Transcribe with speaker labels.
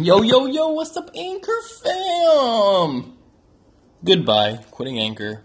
Speaker 1: Yo, yo, yo, what's up, Anchor fam? Goodbye. Quitting Anchor.